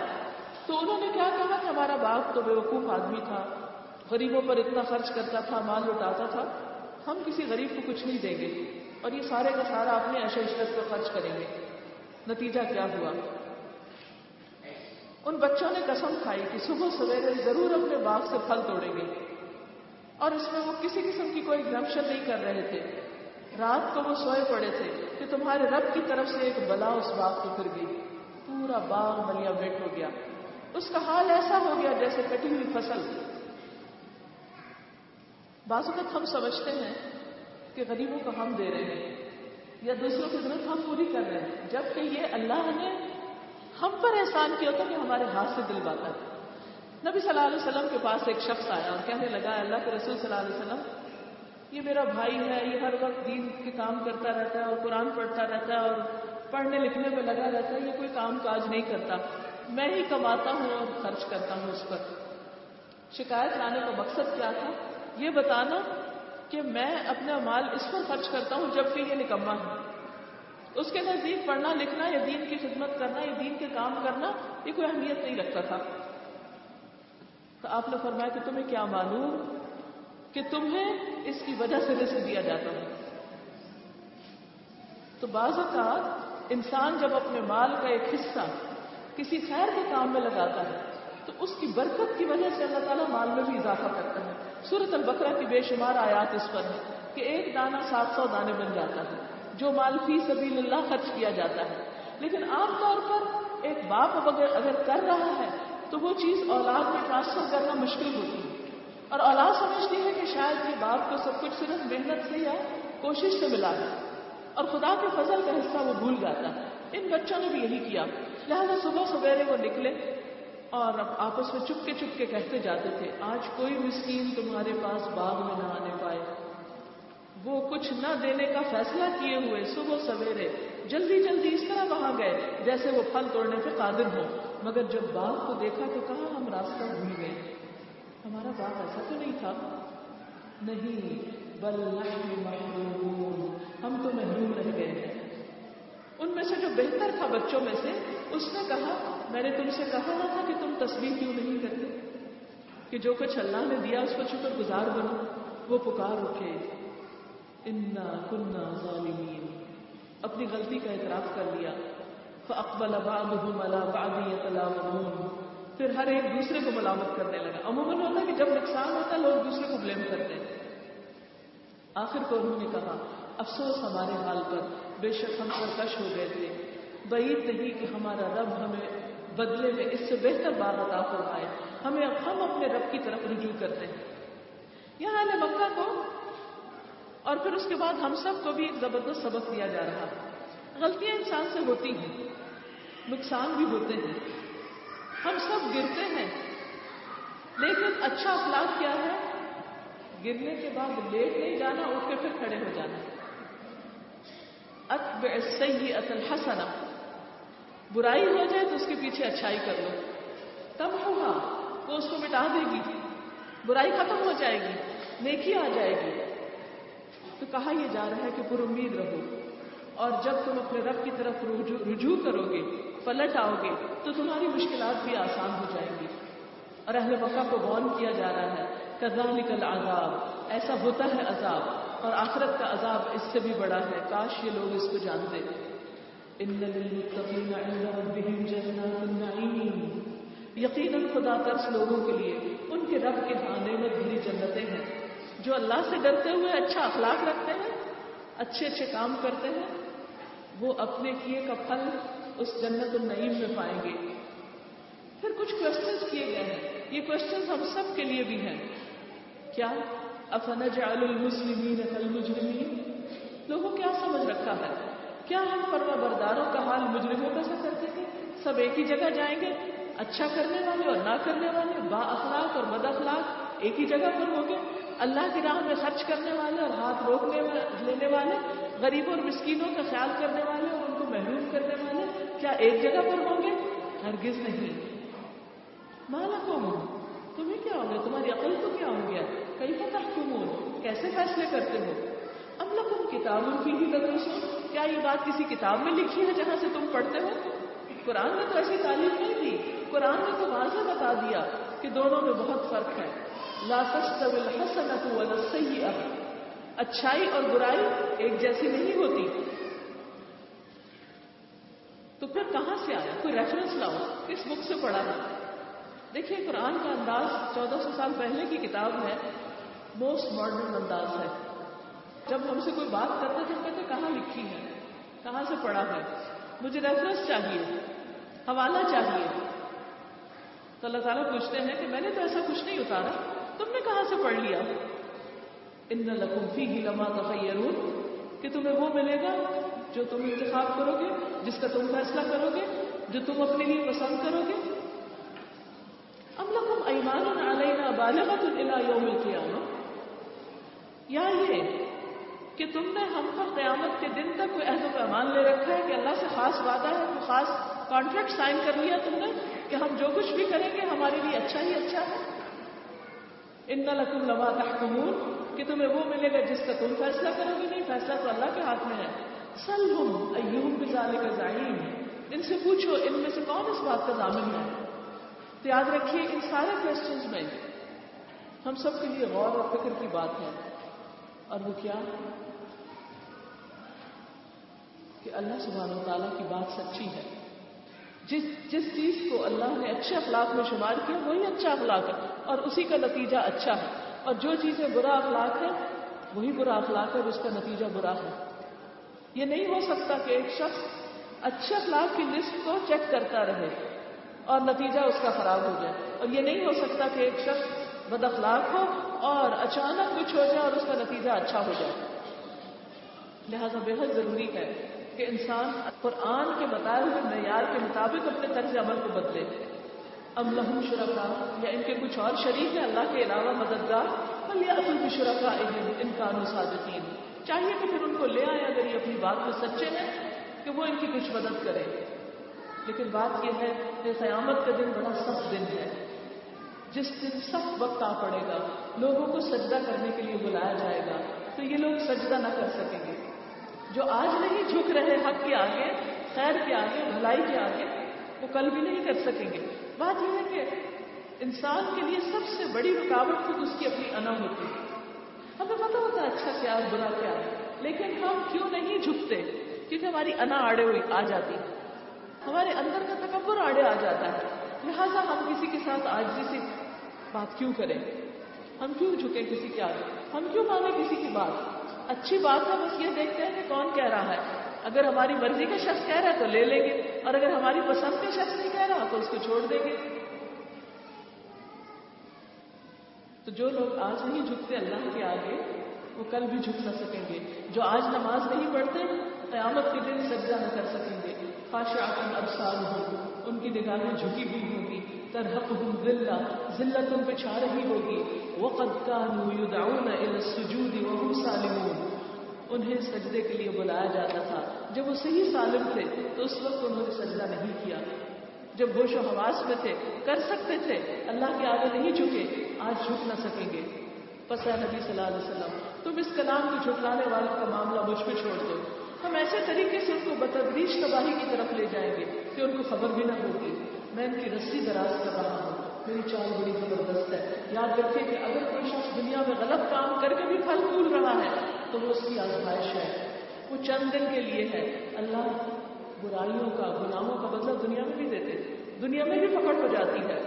تو انہوں نے کیا کہا کہ ہمارا باغ تو بے وقوف آدمی تھا، غریبوں پر اتنا خرچ کرتا تھا، مال لٹاتا تھا، ہم کسی غریب کو کچھ نہیں دیں گے، اور یہ سارے کا سارا اپنے عشر عشرت پر خرچ کریں گے۔ نتیجہ کیا ہوا؟ ان بچوں نے قسم کھائی کہ صبح سویرے ضرور اپنے باغ سے پھل توڑیں گے۔ اور اس میں وہ کسی قسم کی کوئی ایگزمپشن نہیں کر رہے تھے۔ رات کو وہ سوئے پڑے تھے کہ تمہارے رب کی طرف سے ایک بلا اس باغ کو پھر گئی پورا باغ ملیا بیٹ ہو گیا۔ اس کا حال ایسا ہو گیا جیسے کٹی ہوئی فصل۔ بعض وقت ہم سمجھتے ہیں کہ غریبوں کو ہم دے رہے ہیں یا دوسروں کی ضرورت ہم پوری کر رہے ہیں، جبکہ یہ اللہ نے ہم پر احسان کیا تھا کہ ہمارے ہاتھ سے دل باتا ہے۔ نبی صلی اللہ علیہ وسلم کے پاس ایک شخص آیا اور کہنے لگا، اللہ کے رسول صلی اللہ علیہ وسلم، یہ میرا بھائی ہے، یہ ہر وقت دین کے کام کرتا رہتا ہے اور قرآن پڑھتا رہتا ہے اور پڑھنے لکھنے میں لگا رہتا ہے، یہ کوئی کام کاج نہیں کرتا۔ میں ہی کماتا ہوں اور خرچ کرتا ہوں اس پر۔ شکایت لانے کا مقصد کیا تھا؟ یہ بتانا کہ میں اپنا مال اس پر خرچ کرتا ہوں جبکہ یہ نکما ہے اس کے نزدیک پڑھنا، لکھنا یا دین کی خدمت کرنا یا دین کے کام کرنا، یہ کوئی اہمیت نہیں رکھتا تھا۔ تو آپ نے فرمایا کہ تمہیں کیا معلوم کہ تمہیں اس کی وجہ سے رزق دیا جاتا ہے؟ تو بعض اوقات انسان جب اپنے مال کا ایک حصہ کسی خیر کے کام میں لگاتا ہے، تو اس کی برکت کی وجہ سے اللہ تعالیٰ مال میں بھی اضافہ کرتا ہے۔ سورت البقرہ کی بے شمار آیات اس پر ہے کہ ایک دانہ سات سو دانے بن جاتا ہے، جو مال فی سبیل اللہ خرچ کیا جاتا ہے۔ لیکن عام طور پر ایک باپ اگر کر رہا ہے تو وہ چیز اولاد میں ٹرانسفر کرنا مشکل ہوتی ہے۔ اور اولاد سمجھتی ہے کہ شاید یہ باپ کو سب کچھ صرف محنت سے یا کوشش سے ملا ہے اور خدا کے فضل کا حصہ وہ بھول جاتا ہے۔ ان بچوں نے بھی یہی کیا۔ لہٰذا صبح سویرے وہ نکلے اور آپس میں چپکے چپکے کہتے جاتے تھے، آج کوئی مسکین تمہارے پاس باغ میں نہ آنے پائے۔ وہ کچھ نہ دینے کا فیصلہ کیے ہوئے صبح سویرے جلدی جلدی اس طرح وہاں گئے جیسے وہ پھل توڑنے پہ قادر ہو مگر جب باغ کو دیکھا تو کہا، ہم راستہ بھول گئے۔ ہمارا باغ ایسا تو نہیں تھا۔ نہیں، بل محروم ہم تو محروم رہ گئے ہیں۔ ان میں سے جو بہتر تھا بچوں میں سے، اس نے کہا، میں نے تم سے کہا نہ تھا کہ تم تصویر کیوں نہیں کرتے؟ کہ جو کچھ اللہ نے دیا، اس کو شکر گزار بنو۔ وہ پکار اٹھے۔ انا کنہ ظالمین۔ اپنی غلطی کا اعتراف کر لیا۔ اکبل بعضهم على بعض يتلاومون پھر ہر ایک دوسرے کو ملامت کرنے لگا. عموماً ہوتا ہے کہ جب نقصان ہوتا ہے، لوگ دوسرے کو بلیم کرتے ہیں. آخر کو انہوں نے کہا، افسوس ہمارے حال پر، بے شک ہم سرکش ہو گئے تھے۔ بعید نہیں کہ ہمارا رب ہمیں بدلے میں اس سے بہتر بات عطا فرمائے۔ ہمیں ہم اپنے رب کی طرف رجوع کرتے ہیں۔ یہاں نے مکہ کو اور پھر اس کے بعد ہم سب کو بھی ایک زبردست سبق دیا جا رہا۔ غلطیاں انسان سے ہوتی ہیں، نقصان بھی ہوتے ہیں۔ ہم سب گرتے ہیں، لیکن اچھا اخلاق کیا ہے؟ گرنے کے بعد لیٹ نہیں جانا، اٹھ کے پھر کھڑے ہو جانا۔ اتب صحیح اصل حسنا برائی ہو جائے تو اس کے پیچھے اچھائی کر لو۔ تب ہوگا وہ اس کو مٹا دے گی۔ برائی ختم ہو جائے گی، نیکی آ جائے گی۔ تو کہا یہ جا رہا ہے کہ پر امید رہو۔ اور جب تم اپنے رب کی طرف رجوع کرو گے، پلٹ آؤ گے، تو تمہاری مشکلات بھی آسان ہو جائیں گی۔ اور اہل مکہ کو بون کیا جا رہا ہے کزا نکل عذاب ایسا ہوتا ہے عذاب، اور آخرت کا عذاب اس سے بھی بڑا ہے۔ کاش یہ لوگ اس کو جانتے۔ یقیناً خدا ترس لوگوں کے لیے ان کے رب کے ہاں نعمت بھری جنتیں ہیں، جو اللہ سے ڈرتے ہوئے اچھا اخلاق رکھتے ہیں، اچھے اچھے کام کرتے ہیں وہ اپنے کیے کا پھل اس جنت النعیم میں پائیں گے۔ پھر کچھ کوشچنس کیے گئے ہیں۔ یہ کوشچنس ہم سب کے لیے بھی ہیں۔ کیا افنج المسلمین المجرمین لوگوں کیا سمجھ رکھا ہے؟ کیا ہم پروا برداروں کا حال مجرموں کا سا کرتے تھے سب ایک ہی جگہ جائیں گے؟ اچھا کرنے والے اور نہ کرنے والے، با اخلاق اور بد اخلاق ایک ہی جگہ پر ہوں گے؟ اللہ کی راہ میں خرچ کرنے والے اور ہاتھ روکنے لینے والے، غریبوں اور مسکینوں کا خیال کرنے والے اور ان کو محروم کرنے والے، کیا ایک جگہ پر ہوں گے؟ ہرگز نہیں۔ مالا کون تمہیں کیا ہو گیا؟ تمہاری عقل کو کیا ہو گیا؟ کئی پتہ تم ہو کیسے فیصلے کرتے ہو؟ اب لوگ کتابوں کی ہی لگو کیا یہ بات کسی کتاب میں لکھی ہے جہاں سے تم پڑھتے ہو؟ قرآن نے تو ایسی تعلیم نہیں دی قرآن نے تو واضح بتا دیا کہ دونوں میں بہت فرق ہے۔ لا تستوی الحسنۃ ولا السیئہ اچھائی اور برائی ایک جیسی نہیں ہوتی۔ تو پھر کہاں سے آیا؟ کوئی ریفرنس لاؤ کس بک سے پڑھا۔ ہے دیکھیے، قرآن کا انداز چودہ سو سال پہلے کی کتاب ہے موسٹ ماڈرن انداز ہے۔ جب ہم سے کوئی بات کرتے تھے کہتے کہاں لکھی ہے؟ کہاں سے پڑھا ہے؟ مجھے ریفرنس چاہیے، حوالہ چاہیے۔ تو اللہ تعالیٰ پوچھتے ہیں کہ میں نے تو ایسا کچھ نہیں اتارا۔ تم نے کہاں سے پڑھ لیا؟ ان لقوفی ہی لما تخیرون کہ تمہیں وہ ملے گا جو تم انتخاب کرو گے، جس کا تم فیصلہ کرو گے، جو تم اپنے لیے پسند کرو گے۔ ام لکم ایمان علینا بالغت الى یوم القیامہ یا یہ کہ تم نے ہم پر قیامت کے دن تک کوئی عہد و پیمان لے رکھا ہے کہ اللہ سے خاص وعدہ ہے کوئی خاص کانٹریکٹ سائن کر لیا تم نے کہ ہم جو کچھ بھی کریں گے ہمارے لیے اچھا ہی اچھا ہے۔ ان لکم لما تحکمون کہ تمہیں وہ ملے گا جس کا تم فیصلہ کرو گے، نہیں، فیصلہ تو اللہ کے ہاتھ میں ہے۔ سلحم ایوب بزالے کا ظاہر ان سے پوچھو، ان میں سے کون اس بات کا ضامن ہے؟ تو یاد رکھیے ان سارے کوشچنس میں ہم سب کے لیے غور اور فکر کی بات ہے۔ اور وہ کیا؟ کہ اللہ سبحانہ و تعالیٰ کی بات سچی ہے۔ جس جس چیز کو اللہ نے اچھے اخلاق میں شمار کیا، وہی اچھا اخلاق ہے۔ اور اسی کا نتیجہ اچھا ہے۔ اور جو چیزیں برا اخلاق ہے وہی برا اخلاق ہے اور اس کا نتیجہ برا ہے۔ یہ نہیں ہو سکتا کہ ایک شخص اچھے اخلاق کی لسٹ کو چیک کرتا رہے اور نتیجہ اس کا خراب ہو جائے۔ اور یہ نہیں ہو سکتا کہ ایک شخص بد اخلاق ہو اور اچانک کچھ ہو جائے اور اس کا نتیجہ اچھا ہو جائے۔ لہذا بےحد ضروری ہے کہ انسان قرآن کے بتائے ہوئے معیار کے مطابق اپنے طرز عمل کو بدلے۔ اب لہم شرکا یا ان کے کچھ اور شریک ہیں، اللہ کے علاوہ مددگار یا ابل شرکا ان کا انصادقین چاہیے کہ پھر ان کو لے آئے اگر یہ اپنی بات میں سچے ہیں کہ وہ ان کی کچھ مدد کرے لیکن بات یہ ہے کہ قیامت کا دن بڑا سخت دن ہے۔ جس دن سخت وقت آ پڑے گا، لوگوں کو سجدہ کرنے کے لیے بلایا جائے گا، تو یہ لوگ سجدہ نہ کر سکیں گے۔ جو آج نہیں جھک رہے حق کے آگے، خیر کے آگے، بھلائی کے آگے، وہ کل بھی نہیں کر سکیں گے۔ بات یہ ہے کہ انسان کے لیے سب سے بڑی رکاوٹ خود اس کی اپنی انا ہوتی ہے۔ ہمیں پتا ہوتا ہے اچھا کیا برا کیا لیکن ہم کیوں نہیں جھکتے؟ کیونکہ ہماری انا آڑے ہوئی آ جاتی ہمارے اندر کا تکبر آڑے آ جاتا ہے۔ لہٰذا ہم کسی کے ساتھ آج سے بات کیوں کریں؟ ہم کیوں جھکیں کسی کے آگے؟ ہم کیوں مانگیں کسی کی بات؟ اچھی بات ہے، بس یہ دیکھتے ہیں کہ کون کہہ رہا ہے۔ اگر ہماری مرضی کا شخص کہہ رہا ہے تو لے لیں گے، اور اگر ہماری پسند کا شخص نہیں کہہ رہا تو اس کو چھوڑ دیں گے۔ تو جو لوگ آج نہیں جھکتے اللہ کے آگے، وہ کل بھی جھک نہ سکیں گے۔ جو آج نماز نہیں پڑھتے، قیامت کے دن سجدہ نہ کر سکیں گے۔ خاص آکن ابسال ہو ان کی نگاہیں جھکی ہوئی ہوگی۔ ترحق ہوں ذلہ ذلت ان پہ چھا رہی ہوگی۔ وقت کانو یدعون الى السجود وهم سالمون۔ انہیں سجدے کے لیے بلایا جاتا تھا۔ جب وہ صحیح سالم تھے تو اس وقت انہوں نے سجدہ نہیں کیا۔ جب ہوش و حواس میں تھے، کر سکتے تھے، اللہ کے آگے نہیں جھکے، آج جھک نہ سکیں گے۔ پس نبی صلی اللہ علیہ وسلم، تم اس کلام کو جھٹلانے والوں کا معاملہ مجھ پہ چھوڑ دو۔ ہم ایسے طریقے سے ان کو بتدریج تباہی کی طرف لے جائیں گے کہ ان کو خبر بھی نہ ہوگی۔ میں ان کی رسی دراز کر رہا ہوں۔ میری چال بڑی زبردست ہے۔ یاد رکھے کہ اگر کوئی شخص دنیا میں غلط کام کر کے بھی پھل پھول رہا ہے تو وہ اس کی آزمائش ہے۔ وہ چند دن کے لیے ہے۔ اللہ برائیوں کا گناہوں کا بدلہ دنیا میں بھی دیتے دنیا میں بھی پکڑ ہو جاتی ہے۔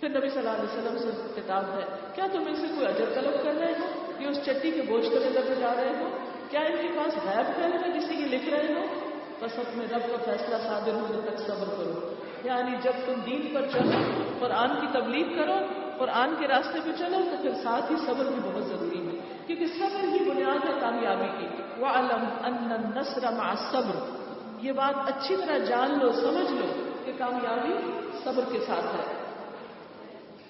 پھر نبی صلی اللہ علیہ وسلم سے کتاب ہے، کیا تم ان سے کوئی اجر طلب کر رہے ہو؟ کہ اس چٹی کے بوجھ کر ادھر جا رہے ہو؟ کیا ان کے پاس غائب کر ہے جسے یہ لکھ رہے ہو؟ بس اپنے رب کا فیصلہ صادر ہونے تک صبر کرو۔ یعنی جب تم دین پر چلو قرآن کی تبلیغ کرو قرآن کے راستے پہ چلو تو پھر ساتھ ہی صبر بھی بہت ضروری ہے، کیونکہ صبر ہی بنیاد ہے کامیابی کی۔ وہ علم ان مع صبر یہ بات اچھی طرح جان لو، سمجھ لو کہ کامیابی صبر کے ساتھ ہے۔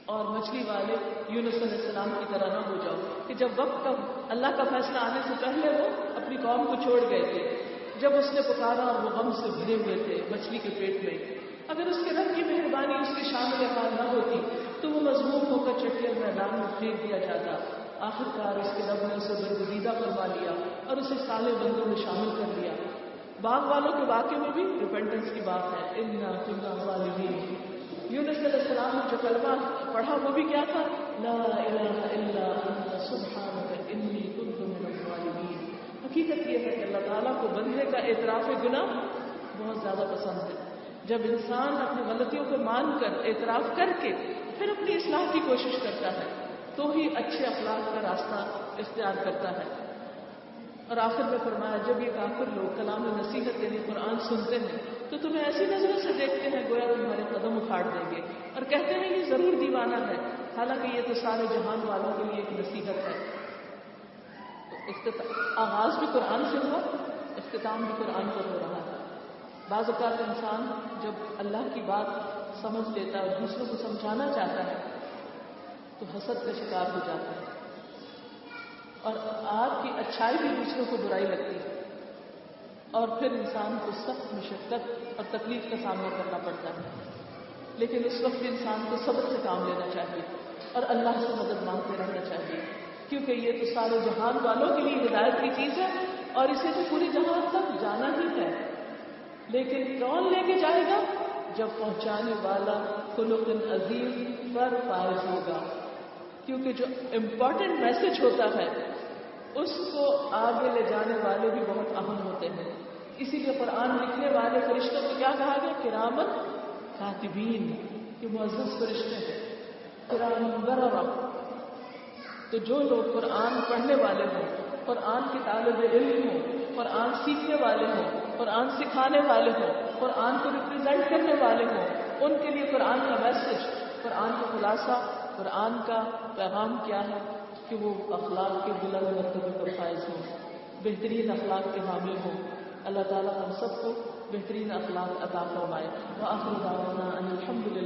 اور مچھلی والے یونس علیہ السلام کی طرح نہ ہو جاؤ کہ جب وقت کا اللہ کا فیصلہ آنے سے پہلے وہ اپنی قوم کو چھوڑ گئے تھے۔ جب اس نے پکارا اور وہ غم سے بھرے ہوئے تھے مچھلی کے پیٹ میں۔ اگر اس کے رب کی مہربانی اس کے شامل حال نہ ہوتی تو وہ مضمون میدان میں پھینک دیا جاتا۔ آخر کار اس کے رب نے اسے برگزیدہ فرما لیا اور اسے سالے بندوں میں شامل کر لیا۔ باغ والوں کے واقعے میں بھی ریپینٹنس کی بات ہے۔ اننا کننا ظالمین یونس علیہ السلام نے جو کلمہ پڑھا وہ بھی کیا تھا؟ لا الہ الا انت سبحانک انی کنت من الظالمین۔ حقیقت یہ ہے کہ اللہ تعالیٰ کو بندے کا اعتراف گناہ بہت زیادہ پسند ہے۔ جب انسان اپنی غلطیوں کو مان کر اعتراف کر کے پھر اپنی اصلاح کی کوشش کرتا ہے، تو ہی اچھے اخلاق کا راستہ اختیار کرتا ہے۔ اور آخر میں فرمایا، جب یہ کافر لوگ کلام نصیحت یعنی قرآن سنتے ہیں، تو تمہیں ایسی نظروں سے دیکھتے ہیں، گویا تمہارے قدم اکھاڑ دیں گے۔ اور کہتے ہیں، یہ ضرور دیوانہ ہے۔ حالانکہ یہ تو سارے جہان والوں کے لیے ایک نصیحت ہے۔ آغاز بھی قرآن سے ہوا، اختتام بھی قرآن پر ہو رہا ہے۔ بعض اوقات انسان جب اللہ کی بات سمجھ لیتا ہے اور دوسروں کو سمجھانا چاہتا ہے، تو حسد کا شکار ہو جاتا ہے۔ اور آپ کی اچھائی بھی دوسروں کو برائی لگتی ہے۔ اور پھر انسان کو سخت مشقت اور تکلیف کا سامنا کرنا پڑتا ہے۔ لیکن اس وقت بھی انسان کو صبر سے کام لینا چاہیے اور اللہ سے مدد مانگتے رہنا چاہیے۔ کیونکہ یہ تو سارے جہان والوں کے لیے ہدایت کی چیز ہے اور اسے تو پورے جہان تک جانا ہی ہے۔ لیکن کون لے کے جائے گا؟ جب پہنچانے والا خلق عظیم پر فائز ہوگا۔ کیونکہ جو امپورٹنٹ میسج ہوتا ہے، اس کو آگے لے جانے والے بھی بہت اہم ہوتے ہیں۔ اسی لیے قرآن لکھنے والے فرشتوں کو کیا کہا گیا؟ کرامن کاتبین کہ معزز فرشتے ہیں۔ کرامن برا تو جو لوگ قرآن پڑھنے والے ہوں، قرآن کے طالب علم ہوں، قرآن سیکھنے والے ہوں قرآن سکھانے والے ہوں، قرآن کو ریپرزینٹ کرنے والے ہوں، ان کے لیے قرآن کا میسج قرآن کا خلاصہ، قرآن کا پیغام کیا ہے کہ وہ اخلاق کے بلند مرتبے پر فائز ہوں، بہترین اخلاق کے حامل ہوں۔ اللہ تعالیٰ ہم سب کو بہترین اخلاق عطا فرمائے۔ وہ آخر دعوانا الحمد